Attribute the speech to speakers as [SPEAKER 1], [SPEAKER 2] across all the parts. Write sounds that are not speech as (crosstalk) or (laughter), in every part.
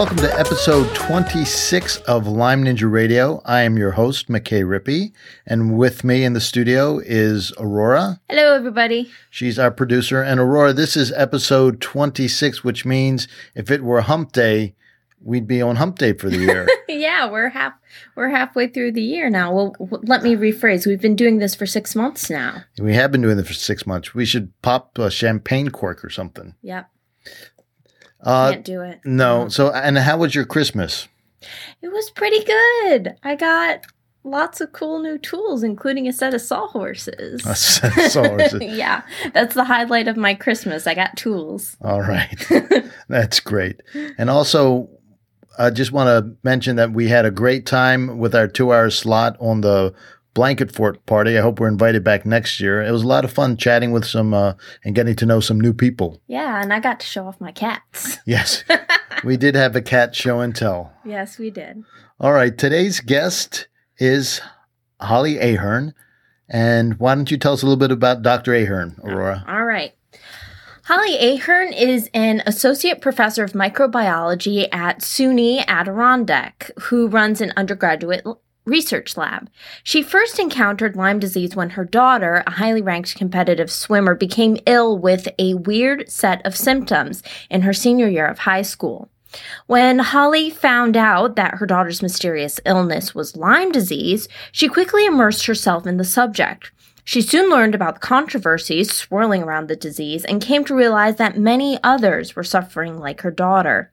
[SPEAKER 1] welcome to episode 26 of Lyme Ninja Radio. I am your host, McKay Rippey, and with me in the studio is Aurora.
[SPEAKER 2] Hello, everybody.
[SPEAKER 1] She's our producer. And Aurora, this is episode 26, which means if it were hump day, we'd be on hump day for the year. (laughs)
[SPEAKER 2] yeah, we're half we're halfway through the year now. Well, let me rephrase. We've been doing this for six months now.
[SPEAKER 1] we have been doing this for six months. We should pop a champagne cork or something.
[SPEAKER 2] Yep,
[SPEAKER 1] Uh,
[SPEAKER 2] can't do it.
[SPEAKER 1] no. So, and how was your Christmas?
[SPEAKER 2] It was pretty good. I got lots of cool new tools, including a set of sawhorses.
[SPEAKER 1] Sawhorses. (laughs)
[SPEAKER 2] yeah, that's the highlight of my Christmas. I got tools.
[SPEAKER 1] All right. (laughs) That's great. And also, I just want to mention that we had a great time with our two hour slot on the Blanket Fort party. I hope we're invited back next year. It was a lot of fun chatting with some uh, and getting to know some new people.
[SPEAKER 2] Yeah, and I got to show off my cats. (laughs)
[SPEAKER 1] Yes, we did have a cat show and tell.
[SPEAKER 2] yes, we did.
[SPEAKER 1] All right. Today's guest is Holly Ahern. And why don't you tell us a little bit about Dr. Ahern, Aurora?
[SPEAKER 2] All right. Holly Ahern is an associate professor of microbiology at SUNY Adirondack, who runs an undergraduate research lab. She first encountered Lyme disease when her daughter, a highly ranked competitive swimmer, became ill with a weird set of symptoms in her senior year of high school. When Holly found out that her daughter's mysterious illness was Lyme disease, she quickly immersed herself in the subject. She soon learned about the controversies swirling around the disease and came to realize that many others were suffering like her daughter.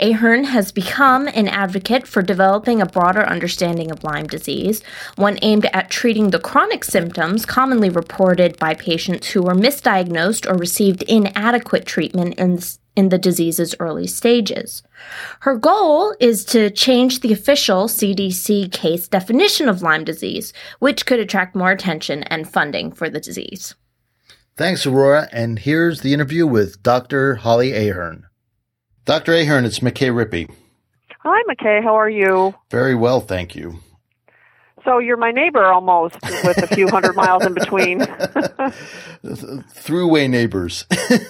[SPEAKER 2] Ahern has become an advocate for developing a broader understanding of Lyme disease, one aimed at treating the chronic symptoms commonly reported by patients who were misdiagnosed or received inadequate treatment in, in the disease's early stages. Her goal is to change the official CDC case definition of Lyme disease, which could attract more attention and funding for the disease.
[SPEAKER 1] Thanks, Aurora. And here's the interview with Dr. Holly Ahern. Dr. Ahern, it's McKay Rippey.
[SPEAKER 3] Hi, McKay. How are you?
[SPEAKER 1] Very well, thank you.
[SPEAKER 3] So you're my neighbor almost, with a few hundred miles in between. (laughs)
[SPEAKER 1] Throughway neighbors.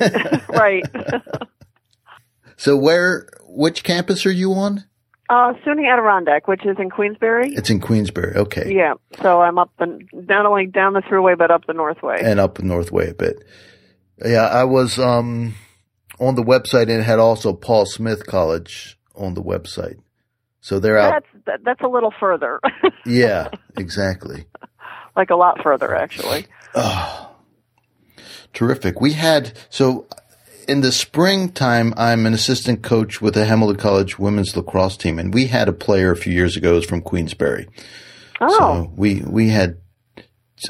[SPEAKER 1] (laughs)
[SPEAKER 3] right. (laughs)
[SPEAKER 1] so, where, which campus are you on?
[SPEAKER 3] Uh, SUNY Adirondack, which is in Queensbury.
[SPEAKER 1] It's in Queensbury. Okay.
[SPEAKER 3] Yeah. So I'm up the not only down the thruway, but up the northway.
[SPEAKER 1] And up the Northway a bit. Yeah, I was um, on the website and it had also Paul Smith College on the website. So they're out.
[SPEAKER 3] That's that, that's a little further, (laughs)
[SPEAKER 1] Yeah, exactly.
[SPEAKER 3] like a lot further, actually.
[SPEAKER 1] Oh, terrific. We had, so in the springtime, I'm an assistant coach with the Hamilton College women's lacrosse team, and we had a player a few years ago who's from Queensbury.
[SPEAKER 3] Oh,
[SPEAKER 1] So we, we had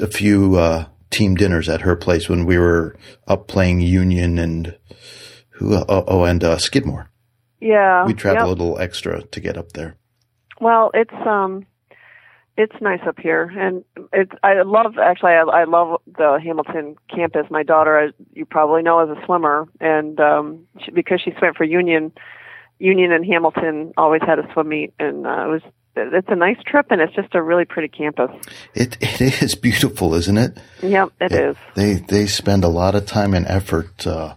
[SPEAKER 1] a few, uh, team dinners at her place when we were up playing Union and who, oh, oh and, uh, Skidmore.
[SPEAKER 3] yeah.
[SPEAKER 1] We travel
[SPEAKER 3] Yep.
[SPEAKER 1] a little extra to get up there.
[SPEAKER 3] Well, it's um, it's nice up here, and it's I love actually I, I love the Hamilton campus. My daughter, as you probably know, is a swimmer, and um, she, because she swam for Union, Union and Hamilton always had a swim meet, and uh, it was it's a nice trip, and it's just a really pretty campus.
[SPEAKER 1] It, it is beautiful, isn't it?
[SPEAKER 3] Yep, it is.
[SPEAKER 1] They they spend a lot of time and effort uh,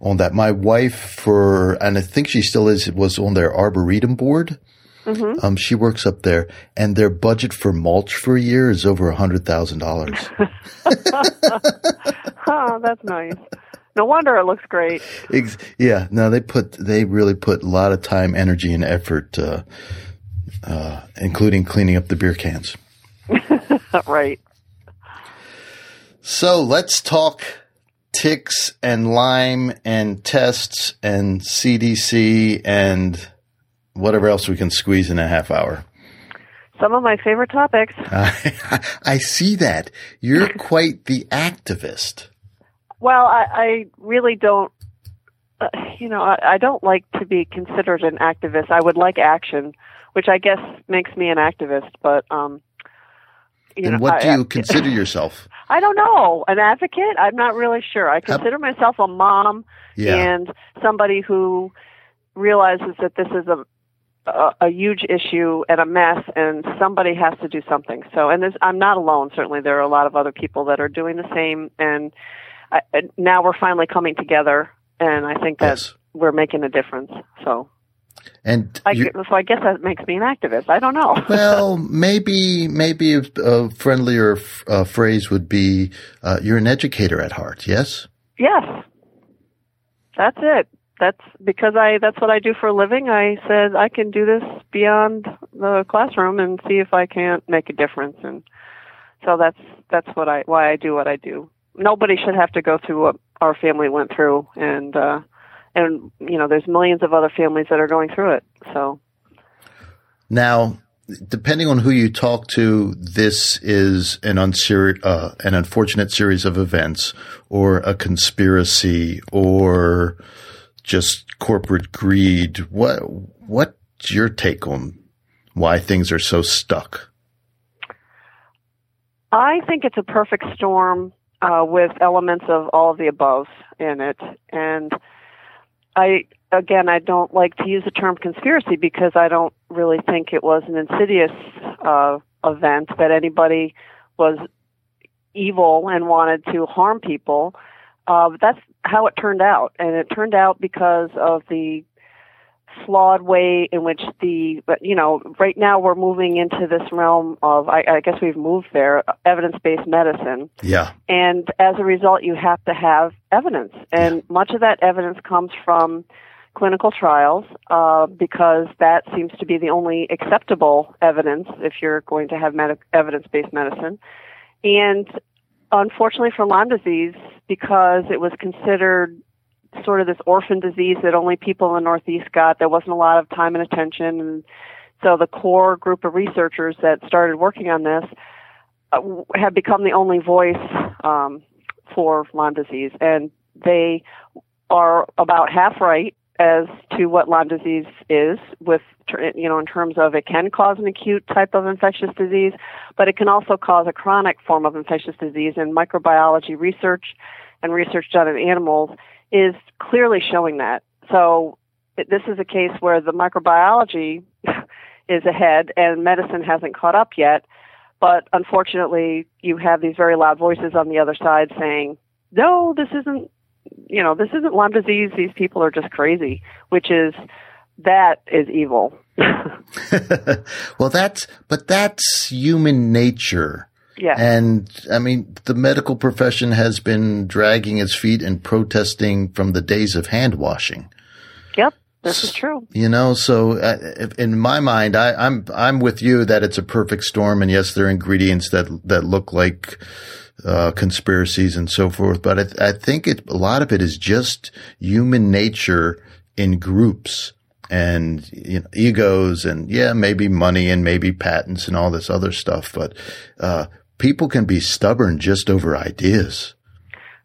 [SPEAKER 1] on that. My wife, for and I think she still is, was on their arboretum board.
[SPEAKER 3] Mm-hmm.
[SPEAKER 1] Um, she works up there, and their budget for mulch for a year is over a hundred thousand dollars. (laughs)
[SPEAKER 3] oh, that's nice. No wonder it looks great.
[SPEAKER 1] Yeah, no, they put they really put a lot of time, energy, and effort, uh, uh, including cleaning up the beer cans. (laughs)
[SPEAKER 3] right.
[SPEAKER 1] So let's talk ticks and Lyme and tests and CDC and whatever else we can squeeze in a half hour.
[SPEAKER 3] Some of my favorite topics.
[SPEAKER 1] I, (laughs) I see that. You're quite the activist.
[SPEAKER 3] Well, I, I really don't. Uh, you know, I, I don't like to be considered an activist. I would like action, which I guess makes me an activist. But um, you
[SPEAKER 1] and
[SPEAKER 3] know,
[SPEAKER 1] what do
[SPEAKER 3] I,
[SPEAKER 1] you consider yourself? (laughs)
[SPEAKER 3] I don't know. An advocate? I'm not really sure. I consider myself a mom
[SPEAKER 1] Yeah.
[SPEAKER 3] and somebody who realizes that this is a a, a huge issue and a mess, and somebody has to do something. So, and this, I'm not alone. Certainly, there are a lot of other people that are doing the same, and, I, and now we're finally coming together, and I think that
[SPEAKER 1] Yes.
[SPEAKER 3] we're making a difference. So,
[SPEAKER 1] And
[SPEAKER 3] I,
[SPEAKER 1] you-
[SPEAKER 3] so I guess that makes me an activist. I don't know. (laughs)
[SPEAKER 1] well, (laughs) maybe maybe a, friendlier uh, phrase would be uh, you're an educator at heart. Yes.
[SPEAKER 3] yes, that's it. That's because I that's what I do for a living. I said I can do this beyond the classroom and see if I can't make a difference. And so that's that's what I why I do what I do. Nobody should have to go through what our family went through, and uh, and you know there's millions of other families that are going through it. So
[SPEAKER 1] Now, depending on who you talk to, this is an unseri- uh, an unfortunate series of events, or a conspiracy, or just corporate greed. What what's your take on why things are so stuck?
[SPEAKER 3] I think it's a perfect storm uh, with elements of all of the above in it. And I, again, I don't like to use the term conspiracy because I don't really think it was an insidious uh, event that anybody was evil and wanted to harm people. Uh, that's how it turned out. And it turned out because of the flawed way in which the but you know right now we're moving into this realm of I, I guess we've moved there evidence-based medicine.
[SPEAKER 1] Yeah.
[SPEAKER 3] and as a result you have to have evidence. And much of that evidence comes from clinical trials uh, because that seems to be the only acceptable evidence if you're going to have med- evidence-based medicine. And unfortunately for Lyme disease because it was considered sort of this orphan disease that only people in the Northeast got. There wasn't a lot of time and attention, and so the core group of researchers that started working on this uh, have become the only voice um, for Lyme disease, and they are about half right as to what Lyme disease is with you know in terms of it can cause an acute type of infectious disease but it can also cause a chronic form of infectious disease. And microbiology research and research done in animals is clearly showing that. So this is a case where the microbiology (laughs) is ahead and medicine hasn't caught up yet. But unfortunately, you have these very loud voices on the other side saying, no, this isn't, you know, this isn't Lyme disease. These people are just crazy, which is, that is evil. (laughs) (laughs)
[SPEAKER 1] well, that's, but that's human nature.
[SPEAKER 3] Yeah.
[SPEAKER 1] And I mean, the medical profession has been dragging its feet and protesting from the days of hand washing.
[SPEAKER 3] Yep. This is true.
[SPEAKER 1] You know, so uh, in my mind, I, I'm I'm with you that it's a perfect storm, and yes, there are ingredients that that look like uh, conspiracies and so forth. But I, I think it, a lot of it is just human nature in groups and you know, egos, and yeah, maybe money and maybe patents and all this other stuff. But uh, people can be stubborn just over ideas.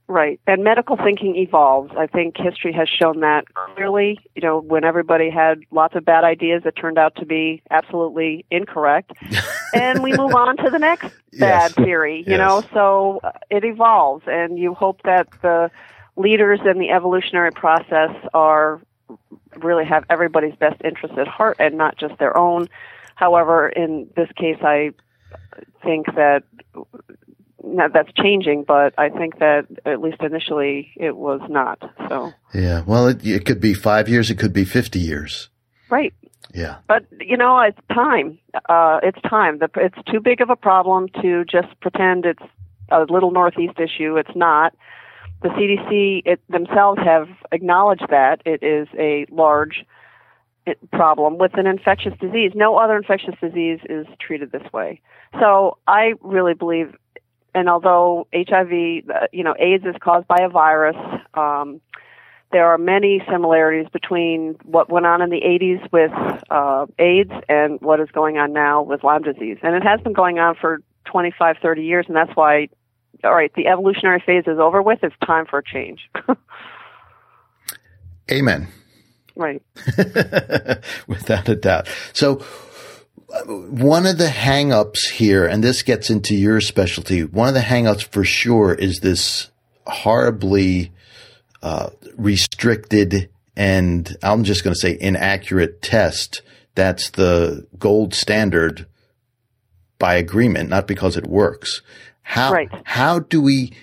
[SPEAKER 3] Right. And medical thinking evolves. I think history has shown that clearly. You know, when everybody had lots of bad ideas that turned out to be absolutely incorrect. (laughs) and we move on to the next bad
[SPEAKER 1] Yes.
[SPEAKER 3] theory, you
[SPEAKER 1] Yes.
[SPEAKER 3] know, so uh, it evolves. And you hope that the leaders in the evolutionary process are really have everybody's best interest at heart and not just their own. However, in this case, I think that now that's changing, but I think that at least initially it was not. So,
[SPEAKER 1] Yeah. Well, it, it could be five years. It could be fifty years.
[SPEAKER 3] right.
[SPEAKER 1] Yeah.
[SPEAKER 3] But you know, it's time. Uh, it's time. The, it's too big of a problem to just pretend it's a little northeast issue. It's not. The CDC it, themselves have acknowledged that it is a large problem with an infectious disease. No other infectious disease is treated this way. So I really believe, and although HIV, uh, you know, AIDS is caused by a virus. Um, there are many similarities between what went on in the 80s with uh, AIDS and what is going on now with Lyme disease. And it has been going on for 25, 30 years, and that's why, all right, the evolutionary phase is over with. It's time for a change. (laughs)
[SPEAKER 1] Amen.
[SPEAKER 3] right. (laughs)
[SPEAKER 1] Without a doubt. So one of the hangups here, and this gets into your specialty, one of the hangups for sure is this horribly uh, restricted and I'm just going to say inaccurate test. That's the gold standard by agreement, not because it works. How,
[SPEAKER 3] Right.
[SPEAKER 1] how do we,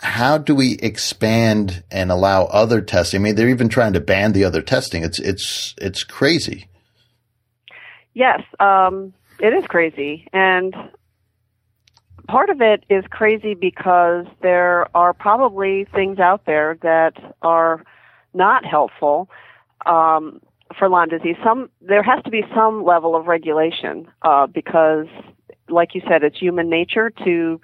[SPEAKER 1] how do we expand and allow other testing? I mean, they're even trying to ban the other testing. It's it's it's crazy.
[SPEAKER 3] Yes, um, it is crazy, and part of it is crazy because there are probably things out there that are not helpful um, for Lyme disease. Some there has to be some level of regulation uh, because, like you said, it's human nature to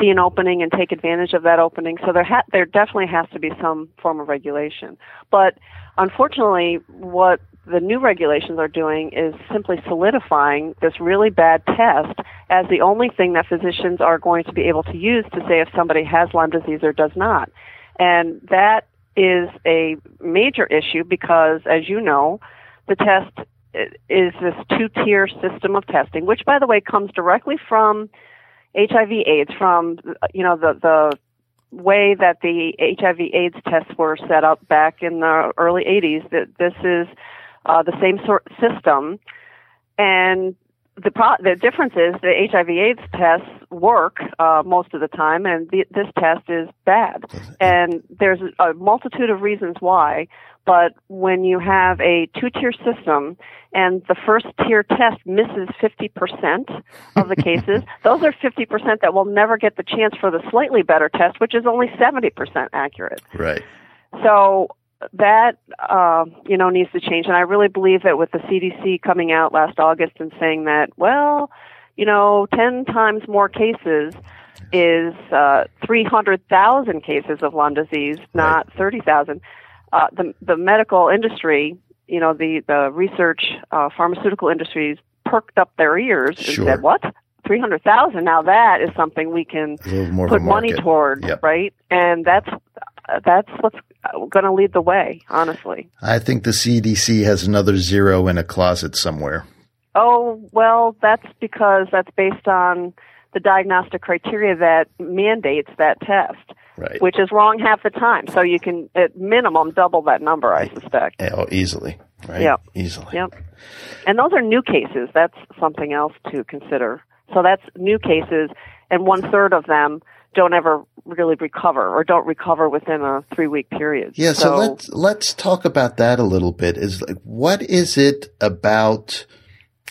[SPEAKER 3] see an opening and take advantage of that opening. So there ha- there definitely has to be some form of regulation. But unfortunately, what the new regulations are doing is simply solidifying this really bad test as the only thing that physicians are going to be able to use to say if somebody has Lyme disease or does not. And that is a major issue because, as you know, the test is this two tier system of testing, which, by the way, comes directly from HIV/AIDS, from you know the the way that the HIV/AIDS tests were set up back in the early 80s. That this is uh, the same sort system, and the pro- the difference is the HIV/AIDS tests work uh, most of the time, and the, this test is bad. (laughs) And there's a multitude of reasons why. But when you have a two-tier system and the first tier test misses 50% of the (laughs) cases, those are 50% that will never get the chance for the slightly better test, which is only 70% accurate.
[SPEAKER 1] Right.
[SPEAKER 3] So that uh, you know needs to change, and I really believe that with the CDC coming out last August and saying that, well, you know, ten times more cases is uh, three hundred thousand cases of Lyme disease, not right. thirty thousand. Uh, the the medical industry, you know, the the research uh, pharmaceutical industries perked up their ears
[SPEAKER 1] sure.
[SPEAKER 3] and said, "What? Three hundred thousand? Now that is something we can put money toward,
[SPEAKER 1] yep.
[SPEAKER 3] right?" And that's that's what's going to lead the way, honestly.
[SPEAKER 1] I think the CDC has another zero in a closet somewhere.
[SPEAKER 3] Oh, well, that's because that's based on the diagnostic criteria that mandates that test.
[SPEAKER 1] Right.
[SPEAKER 3] Which is wrong half the time. So you can, at minimum, double that number, I suspect.
[SPEAKER 1] Oh, easily. Right?
[SPEAKER 3] Yep.
[SPEAKER 1] Easily.
[SPEAKER 3] Yep. And those are new cases. That's something else to consider. So that's new cases, and one third of them don't ever really recover or don't recover within a three week period.
[SPEAKER 1] Yeah, so, so, let's let's talk about that a little bit. Is like what is it about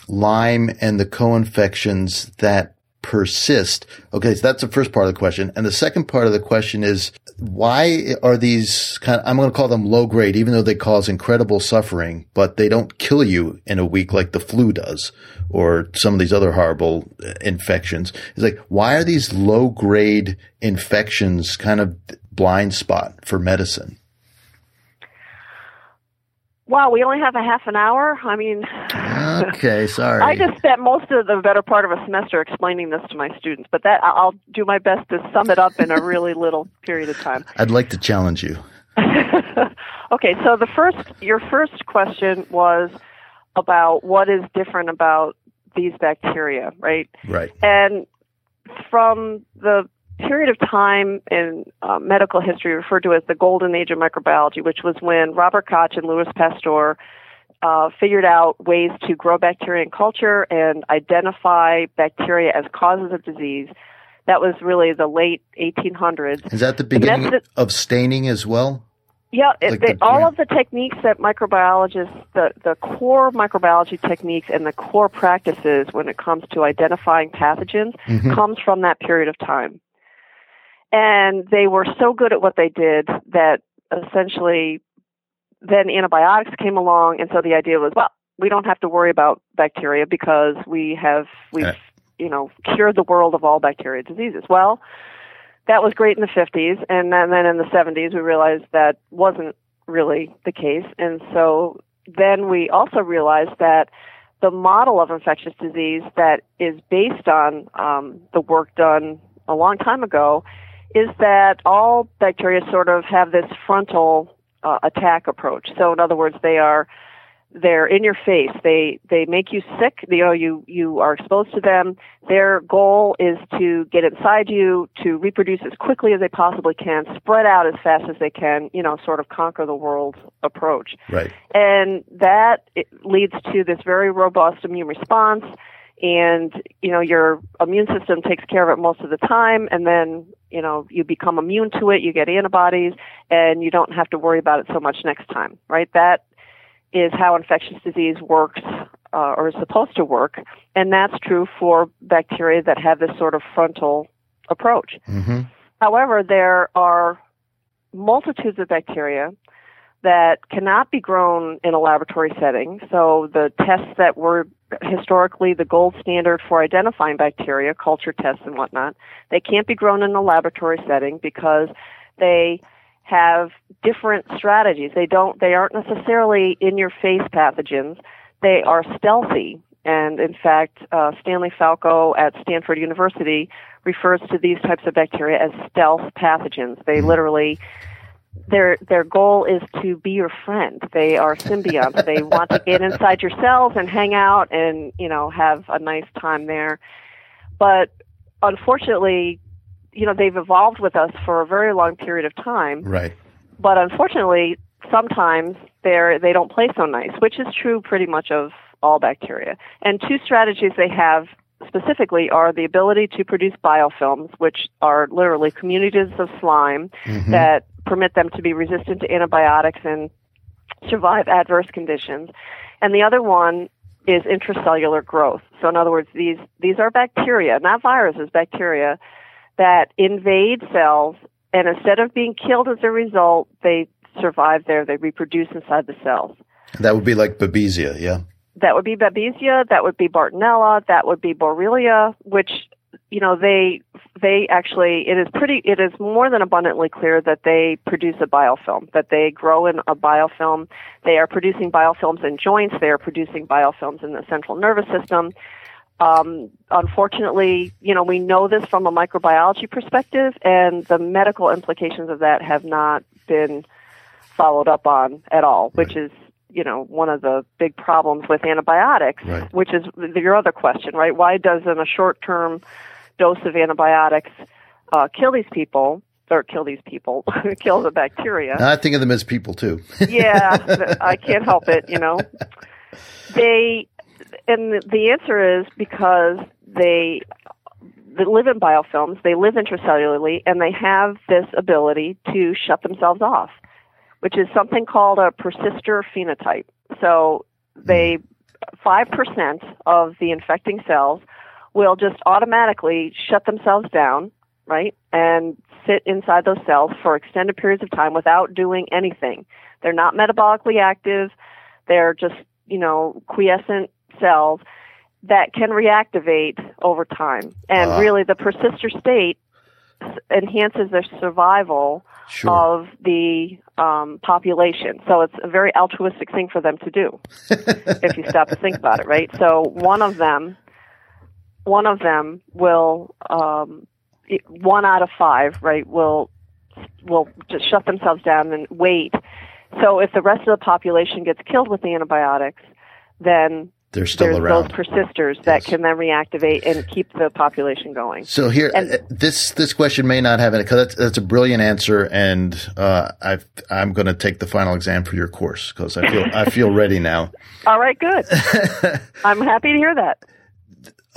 [SPEAKER 1] Lyme and the co-infections that persist? Okay, so that's the first part of the question. And the second part of the question is why are these kind of, I'm going to call them low grade, even though they cause incredible suffering, but they don't kill you in a week like the flu does or some of these other horrible uh, infections. It's like, why are these low grade infections kind of blind spot for medicine?
[SPEAKER 3] Wow, we only have a half an hour. I mean, (laughs)
[SPEAKER 1] okay, sorry.
[SPEAKER 3] I just spent most of the better part of a semester explaining this to my students, but that I'll do my best to sum it up in a really (laughs) little period of time.
[SPEAKER 1] I'd like to challenge you. (laughs)
[SPEAKER 3] okay, so the first, your first question was about what is different about these bacteria, right?
[SPEAKER 1] Right.
[SPEAKER 3] And from the period of time in uh, medical history referred to as the golden age of microbiology, which was when Robert Koch and Louis Pasteur uh, figured out ways to grow bacteria in culture and identify bacteria as causes of disease. That was really the late 1800s.
[SPEAKER 1] Is that the beginning the, of staining as well?
[SPEAKER 3] Yeah, like they, the, all yeah. of the techniques that microbiologists, the, the core microbiology techniques and the core practices when it comes to identifying pathogens mm-hmm. comes from that period of time. And they were so good at what they did that essentially then antibiotics came along, and so the idea was, well, we don't have to worry about bacteria because we have we've uh. you know cured the world of all bacteria diseases. Well, that was great in the 50s, and then, then in the 70s we realized that wasn't really the case, and so then we also realized that the model of infectious disease that is based on um, the work done a long time ago is that all bacteria sort of have this frontal uh, attack approach. So, in other words, they are they're in your face. They they make you sick. You know, you you are exposed to them. Their goal is to get inside you, to reproduce as quickly as they possibly can, spread out as fast as they can. You know, sort of conquer the world approach.
[SPEAKER 1] Right.
[SPEAKER 3] And that leads to this very robust immune response. And you know, your immune system takes care of it most of the time, and then you know, you become immune to it, you get antibodies, and you don't have to worry about it so much next time, right? That is how infectious disease works uh, or is supposed to work, and that's true for bacteria that have this sort of frontal approach.
[SPEAKER 1] Mm-hmm.
[SPEAKER 3] However, there are multitudes of bacteria that cannot be grown in a laboratory setting. So the tests that were historically the gold standard for identifying bacteria, culture tests and whatnot, they can't be grown in a laboratory setting because they have different strategies. They don't they aren't necessarily in your face pathogens. They are stealthy. And in fact, uh, Stanley Falkow at Stanford University refers to these types of bacteria as stealth pathogens. They literally their their goal is to be your friend. They are symbionts. (laughs) they want to get inside your cells and hang out and you know have a nice time there. But unfortunately, you know they've evolved with us for a very long period of time.
[SPEAKER 1] Right.
[SPEAKER 3] But unfortunately, sometimes they're they don't play so nice, which is true pretty much of all bacteria. And two strategies they have specifically are the ability to produce biofilms, which are literally communities of slime
[SPEAKER 1] Mhm.
[SPEAKER 3] that permit them to be resistant to antibiotics and survive adverse conditions. And the other one is intracellular growth. So in other words, these these are bacteria, not viruses, bacteria that invade cells and instead of being killed as a result, they survive there, they reproduce inside the cells.
[SPEAKER 1] That would be like Babesia, yeah.
[SPEAKER 3] That would be Babesia, that would be Bartonella, that would be Borrelia, which you know they they actually it is pretty it is more than abundantly clear that they produce a biofilm that they grow in a biofilm. They are producing biofilms in joints. They are producing biofilms in the central nervous system. Um, unfortunately you know we know this from a microbiology perspective and the medical implications of that have not been followed up on at all which is you know one of the big problems with antibiotics
[SPEAKER 1] Right.
[SPEAKER 3] which is your other question right? Why doesn't a short term dose of antibiotics uh, kill these people or kill these people (laughs) kill the bacteria
[SPEAKER 1] I think of them as people too. (laughs)
[SPEAKER 3] yeah, I can't help it, you know. They and the answer is because they they live in biofilms, they live intracellularly, and they have this ability to shut themselves off, which is something called a persister phenotype. So they five percent of the infecting cells will just automatically shut themselves down, right, and sit inside those cells for extended periods of time without doing anything. They're not metabolically active. They're just, you know, quiescent cells that can reactivate over time. And
[SPEAKER 1] Ah.
[SPEAKER 3] really, the persister state enhances their survival
[SPEAKER 1] Sure.
[SPEAKER 3] of the um, population. So it's a very altruistic thing for them to do (laughs) if you stop to think about it, right? So one of them, one of them will, um, one out of five, right, will will just shut themselves down and wait. So if the rest of the population gets killed with the antibiotics, then
[SPEAKER 1] They're still
[SPEAKER 3] there's
[SPEAKER 1] around.
[SPEAKER 3] those persisters that
[SPEAKER 1] Yes.
[SPEAKER 3] can then reactivate and keep the population going.
[SPEAKER 1] So here,
[SPEAKER 3] And-
[SPEAKER 1] uh, this this question may not have it because that's, that's a brilliant answer, and uh, I I'm going to take the final exam for your course because I feel I feel ready now. (laughs)
[SPEAKER 3] All right, good. (laughs) I'm happy to hear that.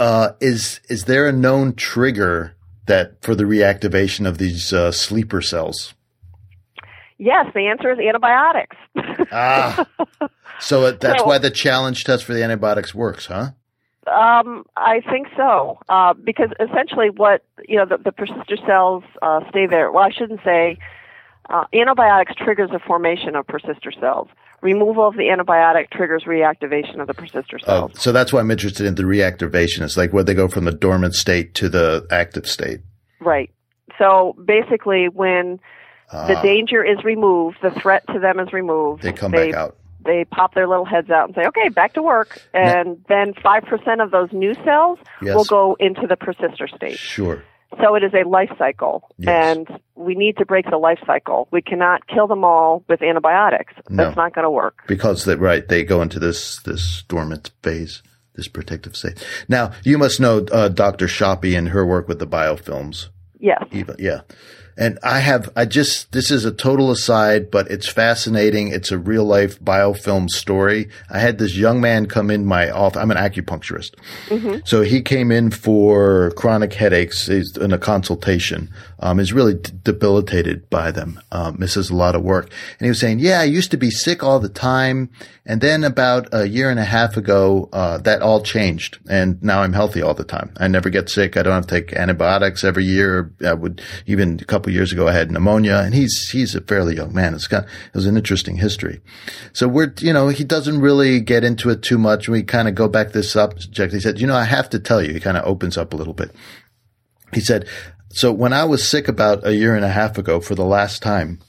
[SPEAKER 1] Uh, is is there a known trigger that for the reactivation of these uh, sleeper cells?
[SPEAKER 3] Yes, the answer is antibiotics. (laughs)
[SPEAKER 1] Ah, so that's
[SPEAKER 3] So-
[SPEAKER 1] why the challenge test for the antibiotics works, huh?
[SPEAKER 3] Um, I think so, uh, because essentially, what you know, the, the persister cells uh, stay there. Well, I shouldn't say uh, antibiotics triggers the formation of persister cells. Removal of the antibiotic triggers reactivation of the persister
[SPEAKER 1] Oh,
[SPEAKER 3] cells.
[SPEAKER 1] so that's why I'm interested in the reactivation. It's like where they go from the dormant state to the active state.
[SPEAKER 3] Right. So basically, when the
[SPEAKER 1] Ah,
[SPEAKER 3] danger is removed, the threat to them is removed.
[SPEAKER 1] they come back out.
[SPEAKER 3] They pop their little heads out and say, "Okay, back to work." And then five percent of those new cells
[SPEAKER 1] Yes.
[SPEAKER 3] will go into the persister state.
[SPEAKER 1] Sure.
[SPEAKER 3] So it is a life cycle,
[SPEAKER 1] Yes.
[SPEAKER 3] and we need to break the life cycle. We cannot kill them all with antibiotics.
[SPEAKER 1] No.
[SPEAKER 3] That's not going to work.
[SPEAKER 1] because they right they go into this this dormant phase this protective state now you must know uh, dr Sapi and her work with the biofilms
[SPEAKER 3] Yes.
[SPEAKER 1] Eva, yeah And I have, I just, this is a total aside, but it's fascinating. It's a real life biofilm story. I had this young man come in my office. I'm an acupuncturist. Mm-hmm. So he came in for chronic headaches He's in a consultation. Um, is really d- debilitated by them. Um, misses a lot of work. And he was saying, yeah, I used to be sick all the time. And then about a year and a half ago, uh, that all changed. And now I'm healthy all the time. I never get sick. I don't have to take antibiotics every year. I would even a couple years ago, I had pneumonia and he's, he's a fairly young man. It's got, it was an interesting history. So we're, you know, he doesn't really get into it too much. We kind of go back this subject. He said, you know, I have to tell you, he kind of opens up a little bit. He said, so when I was sick about a year and a half ago for the last time,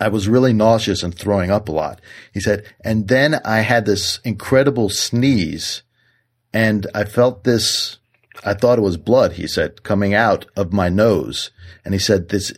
[SPEAKER 1] I was really nauseous and throwing up a lot. He said, and then I had this incredible sneeze and I felt this, I thought it was blood, he said, coming out of my nose. And he said this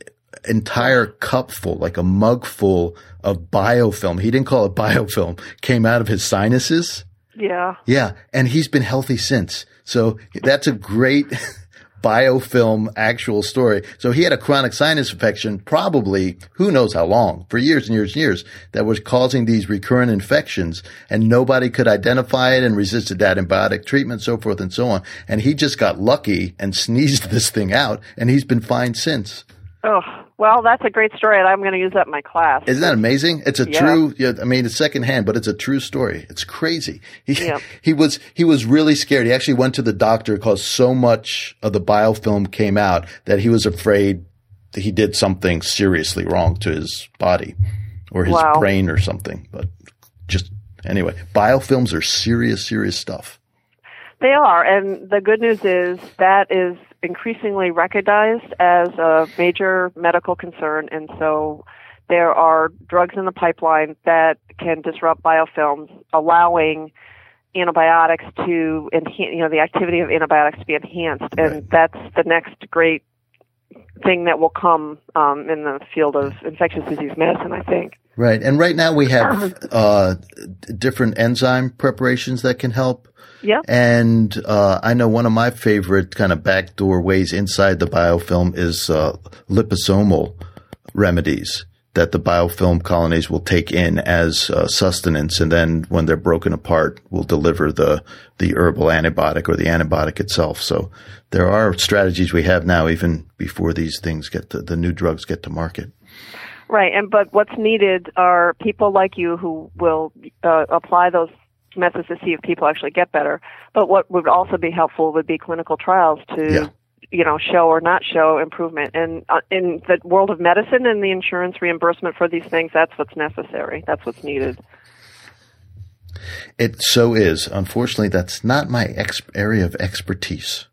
[SPEAKER 1] entire cup full, like a mug full of biofilm. He didn't call it biofilm, came out of his sinuses.
[SPEAKER 3] Yeah.
[SPEAKER 1] Yeah. And he's been healthy since. So that's a great (laughs) biofilm actual story. So he had a chronic sinus infection, probably who knows how long, for years and years and years, that was causing these recurrent infections, and nobody could identify it and resisted that antibiotic treatment, so forth and so on. And he just got lucky and (laughs) sneezed this thing out, and he's been fine since.
[SPEAKER 3] Oh, well, that's a great story, and I'm going to use that in my class.
[SPEAKER 1] Isn't that amazing? It's a yeah. true. Yeah, I mean, it's secondhand, but it's a true story. It's crazy. He yeah. (laughs) he was he was really scared. He actually went to the doctor because so much of the biofilm came out that he was afraid that he did something seriously wrong to his body or his wow. brain or something. But just anyway, biofilms are serious, serious stuff.
[SPEAKER 3] They are, and the good news is that is increasingly recognized as a major medical concern, and so there are drugs in the pipeline that can disrupt biofilms, allowing antibiotics to enhance, you know, the activity of antibiotics to be enhanced, and right. that's the next great thing that will come um, in the field of infectious disease medicine, I think.
[SPEAKER 1] Right, and right now we have (clears throat) uh, different enzyme preparations that can help.
[SPEAKER 3] Yeah.
[SPEAKER 1] And uh, I know one of my favorite kind of backdoor ways inside the biofilm is uh, liposomal remedies that the biofilm colonies will take in as uh, sustenance, and then when they're broken apart, will deliver the the herbal antibiotic or the antibiotic itself. So there are strategies we have now, even before these things get to, the new drugs get to market.
[SPEAKER 3] Right, and but what's needed are people like you who will uh, apply those methods to see if people actually get better. But what would also be helpful would be clinical trials to, yeah. you know, show or not show improvement. And uh, in the world of medicine and the insurance reimbursement for these things, that's what's necessary. That's what's needed.
[SPEAKER 1] It so is. Unfortunately, that's not my ex- area of expertise.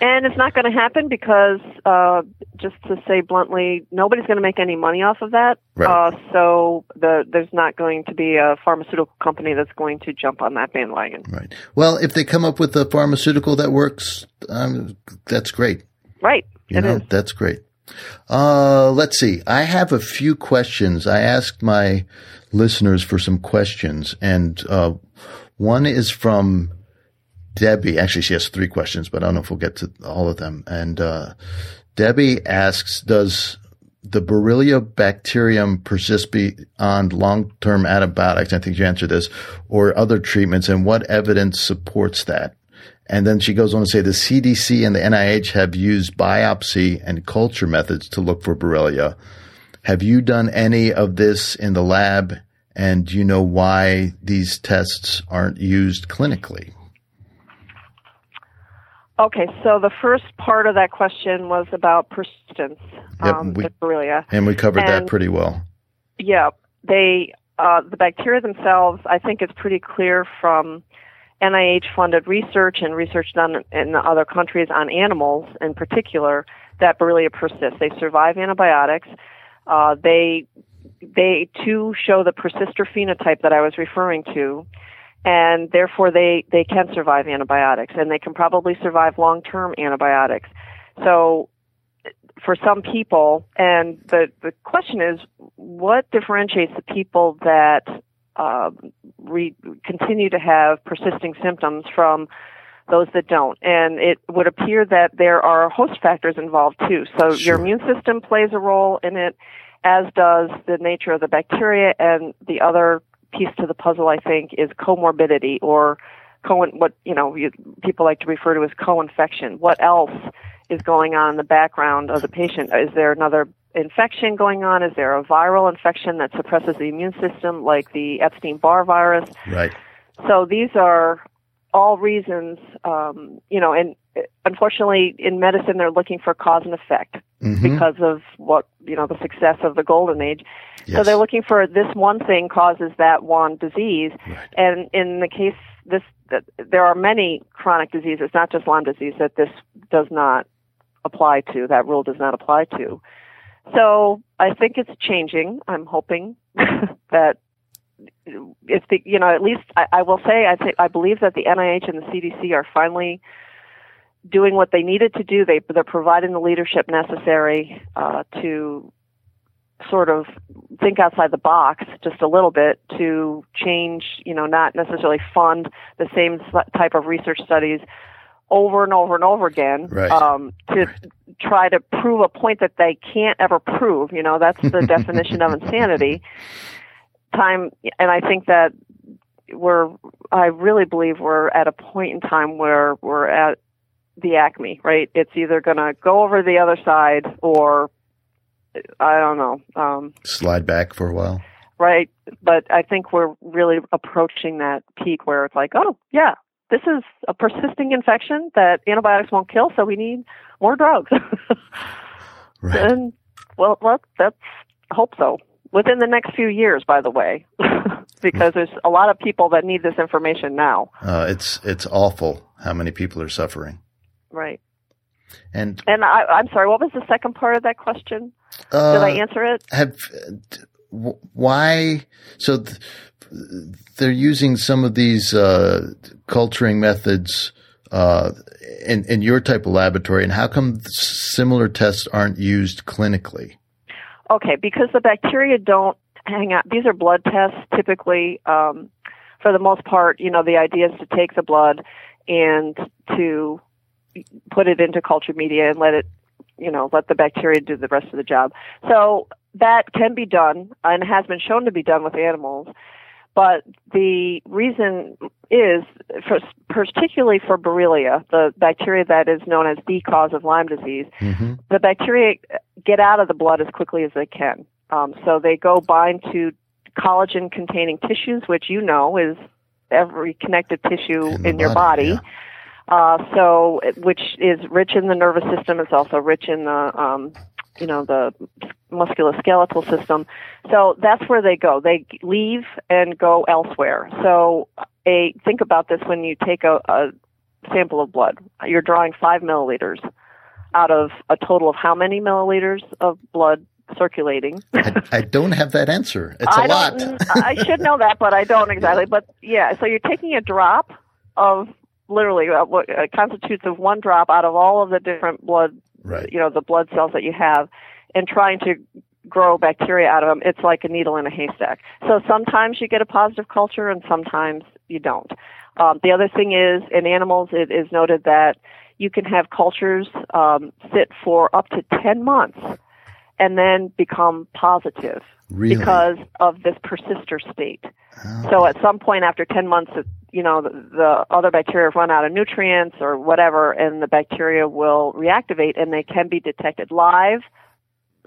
[SPEAKER 3] And it's not going to happen because, uh, just to say bluntly, nobody's going to make any money off of that.
[SPEAKER 1] Right.
[SPEAKER 3] Uh, so the, there's not going to be a pharmaceutical company that's going to jump on that bandwagon.
[SPEAKER 1] Right. Well, if they come up with a pharmaceutical that works, um, that's great.
[SPEAKER 3] Right.
[SPEAKER 1] You
[SPEAKER 3] it
[SPEAKER 1] know,
[SPEAKER 3] is.
[SPEAKER 1] that's great. Uh, let's see. I have a few questions. I asked my listeners for some questions, and uh, one is from Debbie, actually, she has three questions, but I don't know if we'll get to all of them. And uh, Debbie asks, does the Borrelia bacterium persist beyond long-term antibiotics? I think you answered this, or other treatments, and what evidence supports that? And then she goes on to say the CDC and the NIH have used biopsy and culture methods to look for Borrelia. Have you done any of this in the lab? And do you know why these tests aren't used clinically?
[SPEAKER 3] Okay, so the first part of that question was about persistence
[SPEAKER 1] yep, um,
[SPEAKER 3] we, Borrelia,
[SPEAKER 1] and we covered and, that pretty well.
[SPEAKER 3] Yeah, they uh, the bacteria themselves. I think it's pretty clear from NIH-funded research and research done in other countries on animals, in particular, that Borrelia persists. They survive antibiotics. Uh, they they too show the persister phenotype that I was referring to and therefore they, they can survive antibiotics and they can probably survive long-term antibiotics. So for some people, and the, the question is, what differentiates the people that um, re- continue to have persisting symptoms from those that don't. And it would appear that there are host factors involved too. So
[SPEAKER 1] Sure.
[SPEAKER 3] your immune system plays a role in it, as does the nature of the bacteria. And the other piece to the puzzle, I think, is comorbidity or co what you know you, people like to refer to as co-infection. What else is going on in the background of the patient? Is there another infection going on? Is there a viral infection that suppresses the immune system, like the Epstein-Barr virus?
[SPEAKER 1] Right.
[SPEAKER 3] So these are all reasons, um, you know, and uh, unfortunately in medicine they're looking for cause and effect
[SPEAKER 1] Mhm.
[SPEAKER 3] because of what, you know, the success of the golden age. So they're looking for this one thing causes that one disease.
[SPEAKER 1] Right.
[SPEAKER 3] And in the case this, that there are many chronic diseases, not just Lyme disease, that this does not apply to, that rule does not apply to. So I think it's changing. I'm hoping (laughs) that it's the, you know at least I, I will say I think I believe that the NIH and the CDC are finally doing what they needed to do. They they're providing the leadership necessary uh, to sort of think outside the box just a little bit to change. You know, not necessarily fund the same type of research studies over and over and over again
[SPEAKER 1] Right.
[SPEAKER 3] um, to try to prove a point that they can't ever prove. You know, that's the (laughs) definition of insanity. Time, and I think that we're, I really believe we're at a point in time where we're at the acme, right? It's either going to go over the other side or I don't know, um,
[SPEAKER 1] Slide back for a while.
[SPEAKER 3] right? But I think we're really approaching that peak where it's like, oh, yeah, this is a persisting infection that antibiotics won't kill, so we need more drugs. (laughs)
[SPEAKER 1] Right.
[SPEAKER 3] and well, let, let's hope so. Within the next few years, by the way, (laughs) because there's a lot of people that need this information now.
[SPEAKER 1] Uh, it's it's awful how many people are suffering.
[SPEAKER 3] Right.
[SPEAKER 1] And
[SPEAKER 3] And I, I'm sorry, what was the second part of that question?
[SPEAKER 1] uh,
[SPEAKER 3] Did I answer it?
[SPEAKER 1] have why so th- they're using some of these uh, culturing methods uh, in in your type of laboratory, and how come similar tests aren't used clinically?
[SPEAKER 3] Okay, because the bacteria don't hang out. These are blood tests typically. Um, for the most part, you know, the idea is to take the blood and to put it into culture media and let it, you know, let the bacteria do the rest of the job. So that can be done and has been shown to be done with animals. But the reason is, for, particularly for Borrelia, the bacteria that is known as the cause of Lyme disease,
[SPEAKER 1] hmm
[SPEAKER 3] the bacteria get out of the blood as quickly as they can. Um, so they go bind to collagen containing tissues, which you know is every connective tissue
[SPEAKER 1] In
[SPEAKER 3] in,
[SPEAKER 1] the
[SPEAKER 3] your
[SPEAKER 1] body,
[SPEAKER 3] body. Uh, so, which is rich in the nervous system. It's also rich in the, um, you know, the musculoskeletal system. So that's where they go. They leave and go elsewhere. So, a think about this when you take a, a sample of blood. You're drawing five milliliters out of a total of how many milliliters of blood circulating?
[SPEAKER 1] I, I don't have that answer. It's a lot.
[SPEAKER 3] I should know that, but I don't (laughs) exactly. But yeah, so you're taking a drop of literally uh, what uh, constitutes of one drop out of all of the different blood,
[SPEAKER 1] right.
[SPEAKER 3] you know, the blood cells that you have, and trying to grow bacteria out of them. It's like a needle in a haystack. So sometimes you get a positive culture, and sometimes you don't. Um, the other thing is, in animals, it is noted that you can have cultures um, sit for up to 10 months and then become positive
[SPEAKER 1] Really?
[SPEAKER 3] because of this persister state.
[SPEAKER 1] Oh.
[SPEAKER 3] So at some point after 10 months, you know, the, the other bacteria have run out of nutrients or whatever, and the bacteria will reactivate and they can be detected live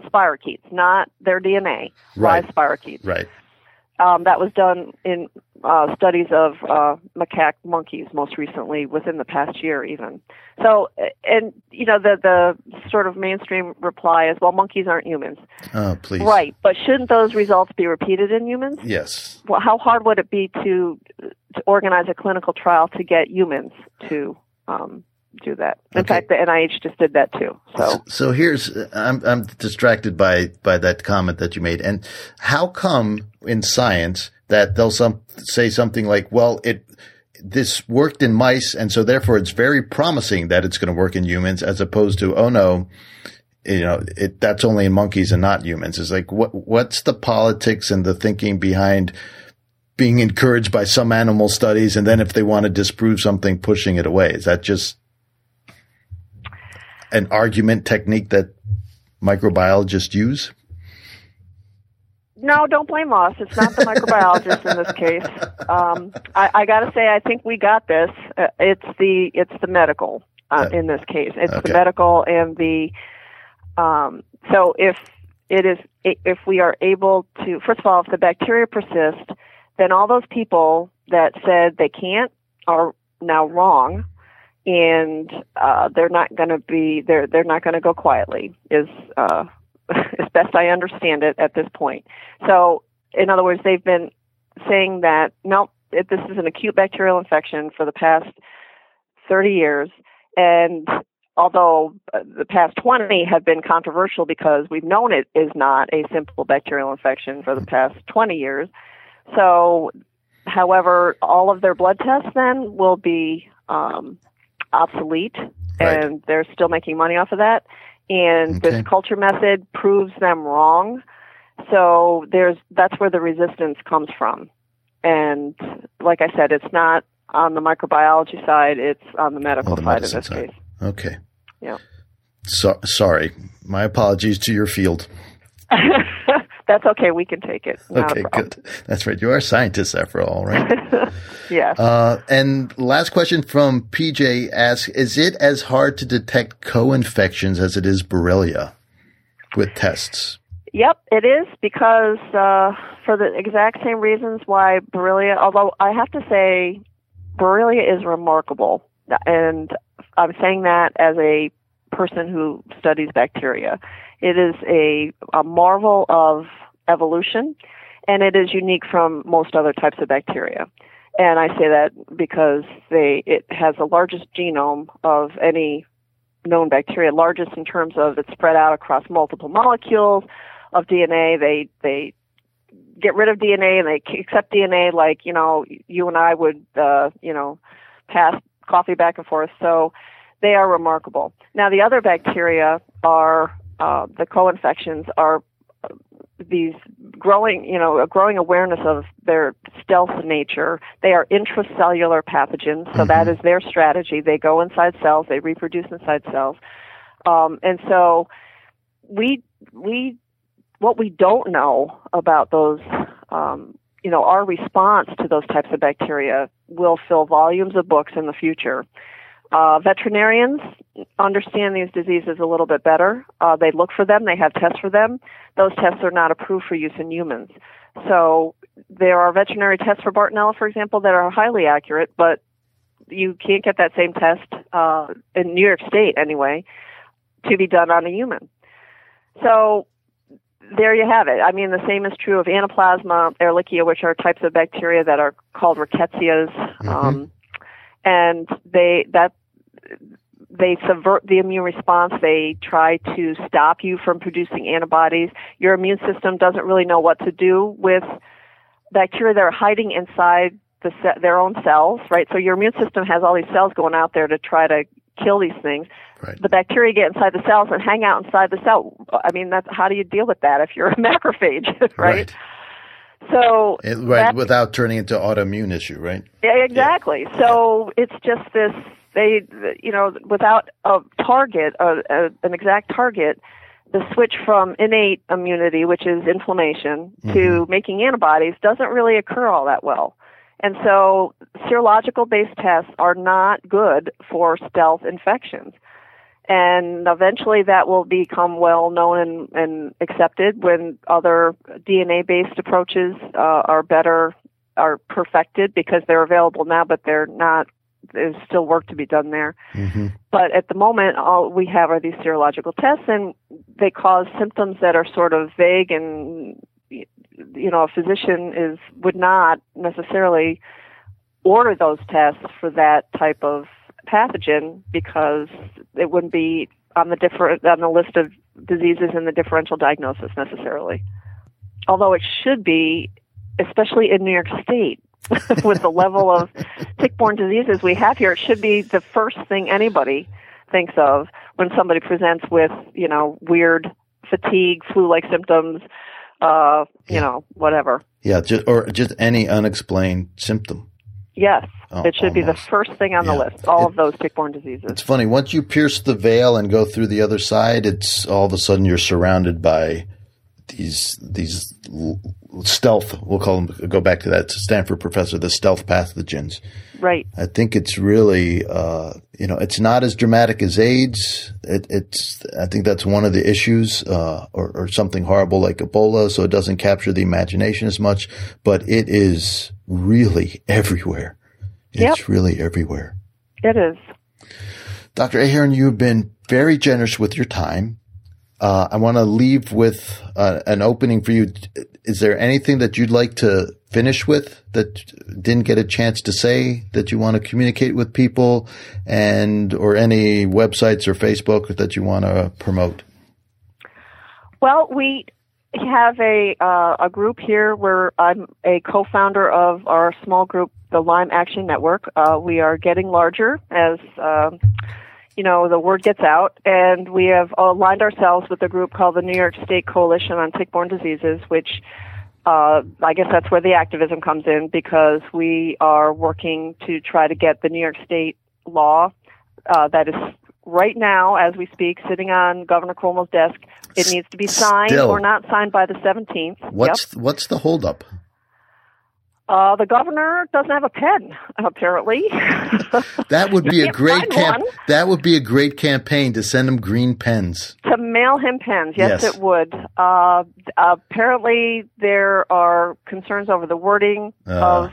[SPEAKER 3] spirochetes, not their DNA,
[SPEAKER 1] Right.
[SPEAKER 3] live spirochetes.
[SPEAKER 1] right.
[SPEAKER 3] Um, that was done in uh, studies of uh, macaque monkeys most recently, within the past year even. So, and you know, the the sort of mainstream reply is, well, monkeys aren't humans,
[SPEAKER 1] Oh, please.
[SPEAKER 3] right? But shouldn't those results be repeated in humans?
[SPEAKER 1] Yes.
[SPEAKER 3] Well, how hard would it be to to organize a clinical trial to get humans to um, do that? In
[SPEAKER 1] Okay.
[SPEAKER 3] fact, the NIH just did that too. So,
[SPEAKER 1] So here's I'm I'm distracted by by that comment that you made. And how come in science that they'll some say something like, well, it this worked in mice and so therefore it's very promising that it's going to work in humans as opposed to oh no you know it that's only in monkeys and not humans it's like what what's the politics and the thinking behind being encouraged by some animal studies, and then if they want to disprove something, pushing it away. Is that just an argument technique that microbiologists use?
[SPEAKER 3] No, don't blame us. It's not the microbiologist in this case. Um, I, I got to say, I think we got this. Uh, it's the it's the medical uh, in this case. It's okay. the medical and the. Um, so if it is if we are able to, first of all, if the bacteria persist, then all those people that said they can't are now wrong and uh, they're not going to be they're they're not going to go quietly is uh, (laughs) as best I understand it at this point. So, in other words, they've been saying that no, nope, this is an acute bacterial infection for the past 30 years, and although uh, the past 20 have been controversial because we've known it is not a simple bacterial infection for the past 20 years. So, however, all of their blood tests then will be um, obsolete, right. and they're still making money off of that and okay. this culture method proves them wrong. So there's that's where the resistance comes from. And like I said, it's not on the microbiology side; it's on the medical the side in this side. case.
[SPEAKER 1] Okay.
[SPEAKER 3] Yeah.
[SPEAKER 1] So, sorry, my apologies to your field. (laughs)
[SPEAKER 3] That's okay. We can take it.
[SPEAKER 1] Not okay, good. That's right. You are scientists after all, right? (laughs)
[SPEAKER 3] yeah.
[SPEAKER 1] Uh, and last question from PJ asks, is it as hard to detect co-infections as it is Borrelia with tests?
[SPEAKER 3] Yep, it is because uh, for the exact same reasons why Borrelia, although I have to say Borrelia is remarkable. And I'm saying that as a person who studies bacteria. It is a, a marvel of evolution, and it is unique from most other types of bacteria. And I say that because they it has the largest genome of any known bacteria, largest in terms of it's spread out across multiple molecules of DNA. They they get rid of DNA and they accept DNA like you know you and I would uh, you know pass coffee back and forth. So they are remarkable. Now the other bacteria are uh, the co-infections are these growing, you know, a growing awareness of their stealth nature. They are intracellular pathogens, so mm-hmm. that is their strategy. They go inside cells, they reproduce inside cells, um, and so we we what we don't know about those. Um, you know, our response to those types of bacteria will fill volumes of books in the future. Uh, veterinarians understand these diseases a little bit better. Uh, they look for them, they have tests for them. Those tests are not approved for use in humans. So there are veterinary tests for Bartonella, for example, that are highly accurate, but you can't get that same test uh, in New York State anyway to be done on a human. So there you have it. I mean, the same is true of Anaplasma, Ehrlichia, which are types of bacteria that are called rickettsias. Mm-hmm. Um, and they that they subvert the immune response. They try to stop you from producing antibodies. Your immune system doesn't really know what to do with bacteria that are hiding inside the se- their own cells, right? So your immune system has all these cells going out there to try to kill these things.
[SPEAKER 1] Right.
[SPEAKER 3] The bacteria get inside the cells and hang out inside the cell. I mean, that's how do you deal with that if you're a (laughs) macrophage, (laughs) right?
[SPEAKER 1] right.
[SPEAKER 3] So
[SPEAKER 1] it, right, without turning into autoimmune issue, right?
[SPEAKER 3] Yeah, exactly. Yeah. So it's just this they you know without a target, a, a, an exact target, the switch from innate immunity, which is inflammation, mm-hmm. to making antibodies doesn't really occur all that well. And so serological based tests are not good for stealth infections and eventually that will become well known and, and accepted when other DNA based approaches uh, are better are perfected because they're available now, but they're not. There's still work to be done there.
[SPEAKER 1] Mm-hmm.
[SPEAKER 3] But at the moment, all we have are these serological tests, and they cause symptoms that are sort of vague, and you know, a physician is would not necessarily order those tests for that type of pathogen because it wouldn't be on the different on the list of diseases in the differential diagnosis necessarily. Although it should be, especially in New York State, (laughs) with the level of tick-borne diseases we have here, it should be the first thing anybody thinks of when somebody presents with, you know, weird fatigue, flu-like symptoms, uh, you
[SPEAKER 1] Yeah.
[SPEAKER 3] know, whatever.
[SPEAKER 1] Yeah, just, or just any unexplained symptom.
[SPEAKER 3] Yes,
[SPEAKER 1] Oh,
[SPEAKER 3] it should be the first thing on the list. All
[SPEAKER 1] It-
[SPEAKER 3] of those tick-borne diseases.
[SPEAKER 1] It's funny. Once you pierce the veil and go through the other side, it's all of a sudden you're surrounded by these these stealth. We'll call them. Go back to that Stanford professor, the stealth pathogens.
[SPEAKER 3] Right.
[SPEAKER 1] I think it's really, uh, you know, it's not as dramatic as AIDS. It, it's, I think that's one of the issues, uh, or, or something horrible like Ebola. So it doesn't capture the imagination as much, but it is really (laughs) everywhere. It's
[SPEAKER 3] Yep.
[SPEAKER 1] really everywhere.
[SPEAKER 3] It is.
[SPEAKER 1] Dr. Ahern, you've been very generous with your time. Uh, I want to leave with uh, an opening for you. Is there anything that you'd like to finish with that didn't get a chance to say that you want to communicate with people and or any websites or Facebook that you want to promote?
[SPEAKER 3] Well, we have a uh, a group here where I'm a co-founder of our small group, the Lyme Action Network. Uh, we are getting larger as um you know the word gets out, and we have aligned ourselves with a group called the New York State Coalition on Tick-borne Diseases, which uh, I guess that's where the activism comes in because we are working to try to get the New York State law uh, that is right now, as we speak, sitting on Governor Cuomo's desk. It needs to be signed
[SPEAKER 1] Still.
[SPEAKER 3] or not signed by the 17th. Yep.
[SPEAKER 1] What's what's the holdup?
[SPEAKER 3] Uh, the governor doesn't have a pen, apparently. (laughs)
[SPEAKER 1] That would be a great camp. That would be a great campaign to send him green pens.
[SPEAKER 3] to mail him pens. Yes,
[SPEAKER 1] Yes.
[SPEAKER 3] it would. Uh, apparently, there are concerns over the wording
[SPEAKER 1] Uh.
[SPEAKER 3] of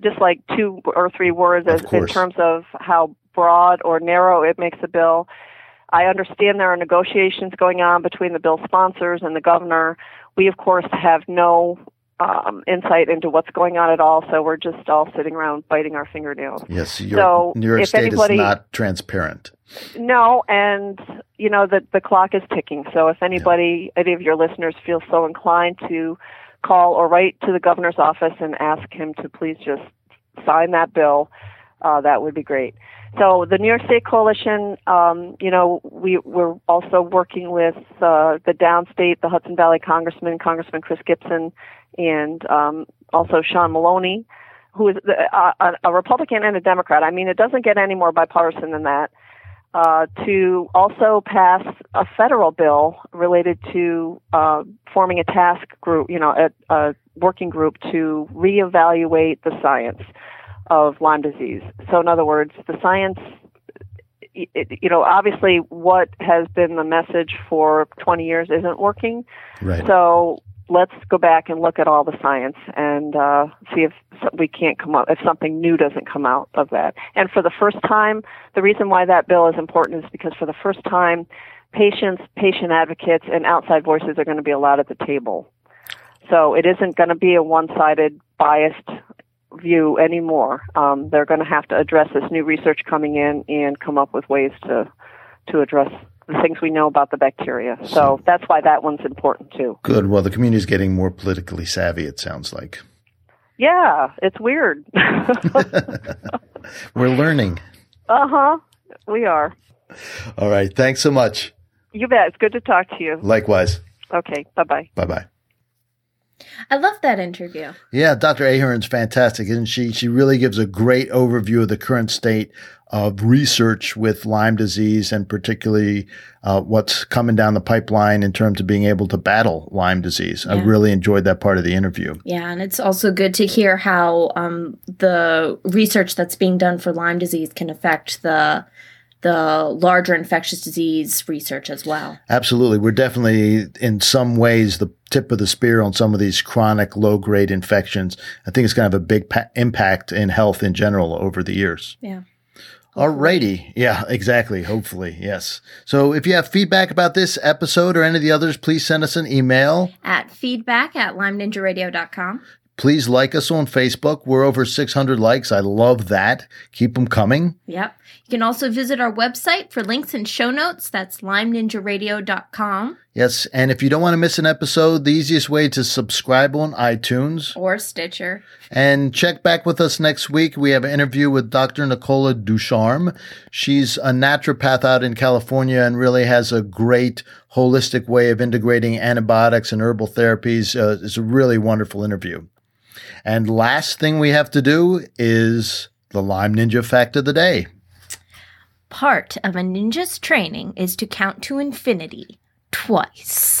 [SPEAKER 3] just like two or three words as, in terms of how broad or narrow it makes a bill. I understand there are negotiations going on between the bill sponsors and the governor. We, of course, have no um, insight into what's going on at all, so we're just all sitting around biting our fingernails.
[SPEAKER 1] Yes, your,
[SPEAKER 3] So,
[SPEAKER 1] New York State
[SPEAKER 3] anybody-
[SPEAKER 1] is not transparent.
[SPEAKER 3] No, and you know that the clock is ticking. So if anybody, any of your listeners, feel so inclined to call or write to the governor's office and ask him to please just sign that bill, uh, that would be great. So the New York State Coalition, um, you know, we we're also working with uh, the downstate, the Hudson Valley Congressman, Congressman Chris Gibson, and um, also Sean Maloney, who is the, uh, a, Republican and a Democrat. I mean, it doesn't get any more bipartisan than that uh, to also pass a federal bill related to uh, forming a task group, you know, a, a working group to reevaluate the science of Lyme disease. So, in other words, the science, you know, obviously what has been the message for 20 years isn't working.
[SPEAKER 1] Right.
[SPEAKER 3] So let's go back and look at all the science and uh, see if we can't come up if something new doesn't come out of that. And for the first time, the reason why that bill is important is because for the first time, patients, patient advocates, and outside voices are going to be allowed at the table. So it isn't going to be a one-sided, biased view anymore. Um, they're going to have to address this new research coming in and come up with ways to to address the things we know about the bacteria. So that's why that one's important too.
[SPEAKER 1] Good. Well, the community is getting more politically savvy. It sounds like
[SPEAKER 3] Yeah, it's weird. (laughs)
[SPEAKER 1] we're learning.
[SPEAKER 3] uh huh. We are.
[SPEAKER 1] All right. Thanks so much.
[SPEAKER 3] You bet. It's good to talk to you.
[SPEAKER 1] Likewise.
[SPEAKER 3] Okay. Bye bye.
[SPEAKER 1] Bye bye.
[SPEAKER 2] I love that interview.
[SPEAKER 1] Yeah, Dr. Ahern's fantastic, isn't she? She really gives a great overview of the current state of research with Lyme disease and particularly uh, what's coming down the pipeline in terms of being able to battle Lyme disease. I really enjoyed that part of the interview.
[SPEAKER 2] Yeah, and it's also good to hear how um, the research that's being done for Lyme disease can affect the the larger infectious disease research as well.
[SPEAKER 1] Absolutely. We're definitely, in some ways, the tip of the spear on some of these chronic low grade infections. I think it's going to have a big pa- impact in health in general over the years.
[SPEAKER 2] Yeah.
[SPEAKER 1] Alrighty. Yeah, exactly. Hopefully. Yes. So if you have feedback about this episode or any of the others, please send us an email.
[SPEAKER 2] At feedback at lymeninjaradio.com.
[SPEAKER 1] Please like us on Facebook. We're over 600 likes. I love that. Keep them coming.
[SPEAKER 2] Yep. You can also visit our website for links and show notes. That's lymeninjaradio.com.
[SPEAKER 1] Yes, and if you don't want to miss an episode, the easiest way to subscribe on iTunes
[SPEAKER 4] or Stitcher.
[SPEAKER 1] And check back with us next week. We have an interview with Dr. Nicola Ducharme. She's a naturopath out in California and really has a great holistic way of integrating antibiotics and herbal therapies. Uh, it's a really wonderful interview. And last thing we have to do is the Lyme Ninja fact of the day.
[SPEAKER 4] Part of a ninja's training is to count to infinity twice.